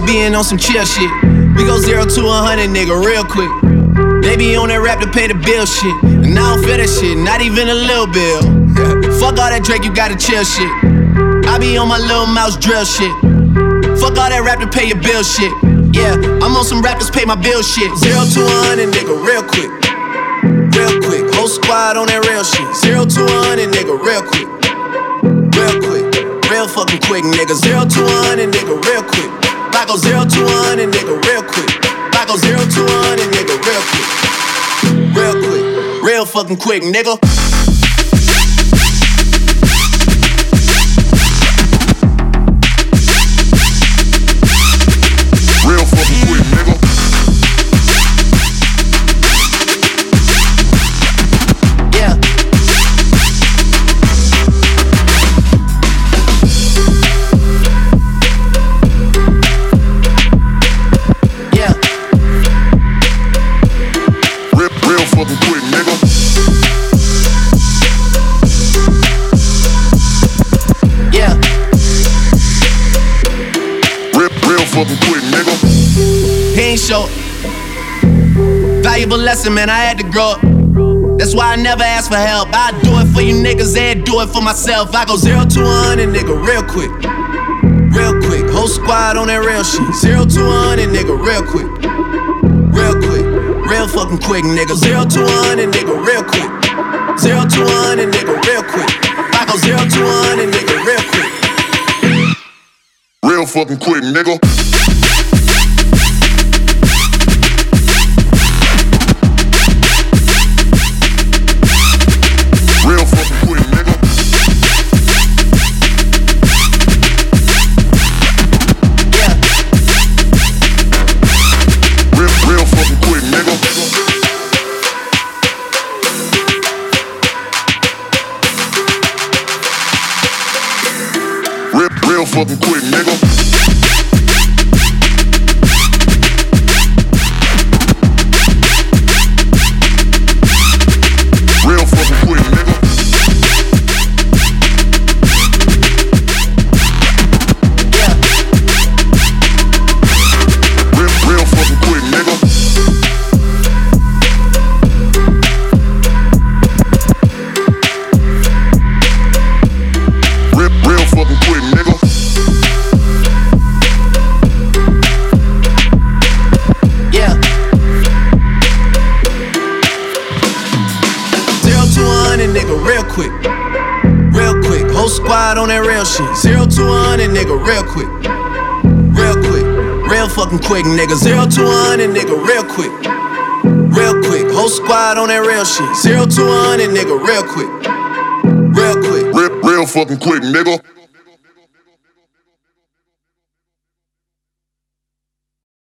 being on some chill shit. We go zero to a hundred, nigga, real quick. They be on that rap to pay the bill shit. And I don't feel that shit, not even a little bill. Fuck all that Drake, you gotta chill shit. I be on my little mouse drill shit. Fuck all that rap to pay your bill shit. Yeah, I'm on some rappers pay my bill shit. Zero to a hundred, nigga, real quick. Real quick. Whole squad on that real shit. Zero to a hundred, nigga, real quick. Real quick. Real fucking quick, nigga. Zero to a hundred, nigga, real quick. I go zero to a hundred, nigga, real quick. I go zero to a hundred, nigga, real quick. Real quick. Real fucking quick, nigga. Real, real fucking quick, nigga. He ain't show. Valuable lesson, man. I had to grow up. That's why I never ask for help. I do it for you niggas and do it for myself. I go zero to a hundred, nigga, real quick. Real quick. Whole squad on that real shit. Zero to a hundred, nigga, real quick. Real quick. Real fucking quick, nigga. Zero to a hundred, nigga, real quick. Zero to a hundred, nigga, real quick. I go zero to a hundred, nigga, real quick. Fucking quick, nigga. Real, fucking quick, nigga. Squad on that real shit. Zero to a hundred, nigga, real quick. Real quick. Real fucking quick, nigga. Zero to a hundred, nigga, real quick. Real quick. Whole squad on that real shit. Zero to a hundred, nigga, real quick. Real quick. Real, real fucking quick, nigga.